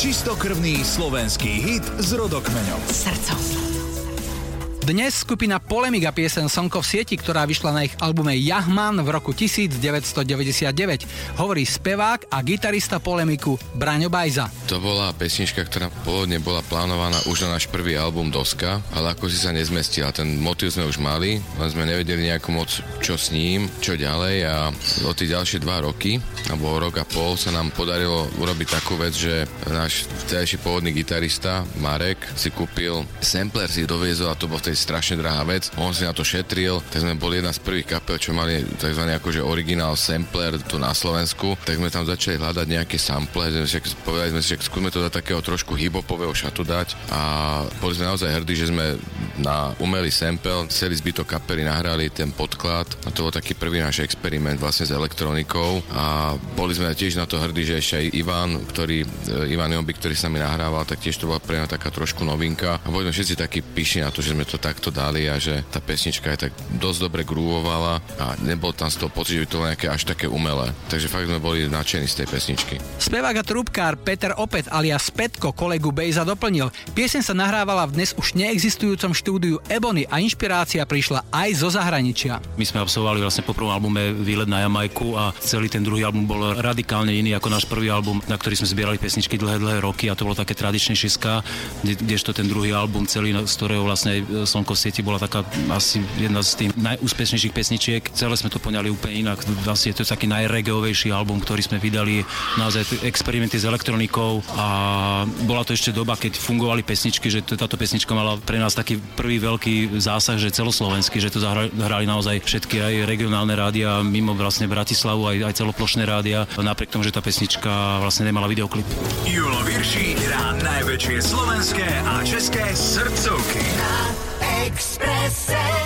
Čistokrvný slovenský hit s rodokmeňom. Srdcom. Dnes skupina Polemika piesen Sonko v sieti, ktorá vyšla na ich albume Jahman v roku 1999. Hovorí spevák a gitarista Polemiku Braňo Bajza. To bola pesnička, ktorá pôvodne bola plánovaná už na náš prvý album Doska, ale ako si sa nezmestila. Ten motiv sme už mali, len sme nevedeli nejako moc čo s ním, čo ďalej a o tie ďalšie dva roky, alebo rok a pol sa nám podarilo urobiť takú vec, že náš vtedajší pôvodný gitarista Marek si kúpil sampler, si doviezol a to bol v tej strašne drahá vec. On si na to šetril, tak sme boli jedna z prvých kapel, čo mali tzv. akože originál sampler tu na Slovensku, tak sme tam začali hľadať nejaké sample, však povedali sme si, že skúsme to do takého trošku hibopového šatu dať. A boli sme naozaj hrdí, že sme na umelý sample celý zbytok kapely nahrali ten podklad. A to bol taký prvý náš experiment vlastne s elektronikou. A boli sme tiež na to hrdí, že ešte aj Ivan, ktorý, Ivan Jomby, ktorý sa mi nahrával, tak tiež to bola pre mňa taká trošku novinka. A boli sme všetci takí pyšní na to, že sme to takto dali a že tá pesnička aj tak dosť dobre grúvovala a nebol tam z toho pocit, že by to bolo nejaké až také umelé. Takže fakt sme boli nadšení z tej pesničky. Spevák a trúbkár Peter Opet alias Petko kolegu Bejza doplnil. Piesen sa nahrávala v dnes už neexistujúcom štúdiu Ebony a inšpirácia prišla aj zo zahraničia. My sme absolvovali vlastne po prvom albume Výlet na Jamajku a celý ten druhý album bol radikálne iný ako náš prvý album, na ktorý sme zbierali pesničky dlhé, dlhé roky a to bolo také tradičnejšie ska, kdežto ten druhý album celý, z ktorého vlastne Slnko v sieti bola taká asi jedna z tých najúspešnejších pesničiek. Celé sme to poňali úplne inak. Vlastne je to taký najregeovejší album, ktorý sme vydali. Naozaj experimenty s elektronikou a bola to ešte doba, keď fungovali pesničky, že táto pesnička mala pre nás taký prvý veľký zásah, že celoslovenský, že to zahrali naozaj všetky aj regionálne rádia mimo vlastne Bratislavu, aj, aj celoplošné rádia, napriek tomu, že tá pesnička vlastne nemala videoklip. Julo Virší hrá najväčšie slovenské a české srdcovky. Expresse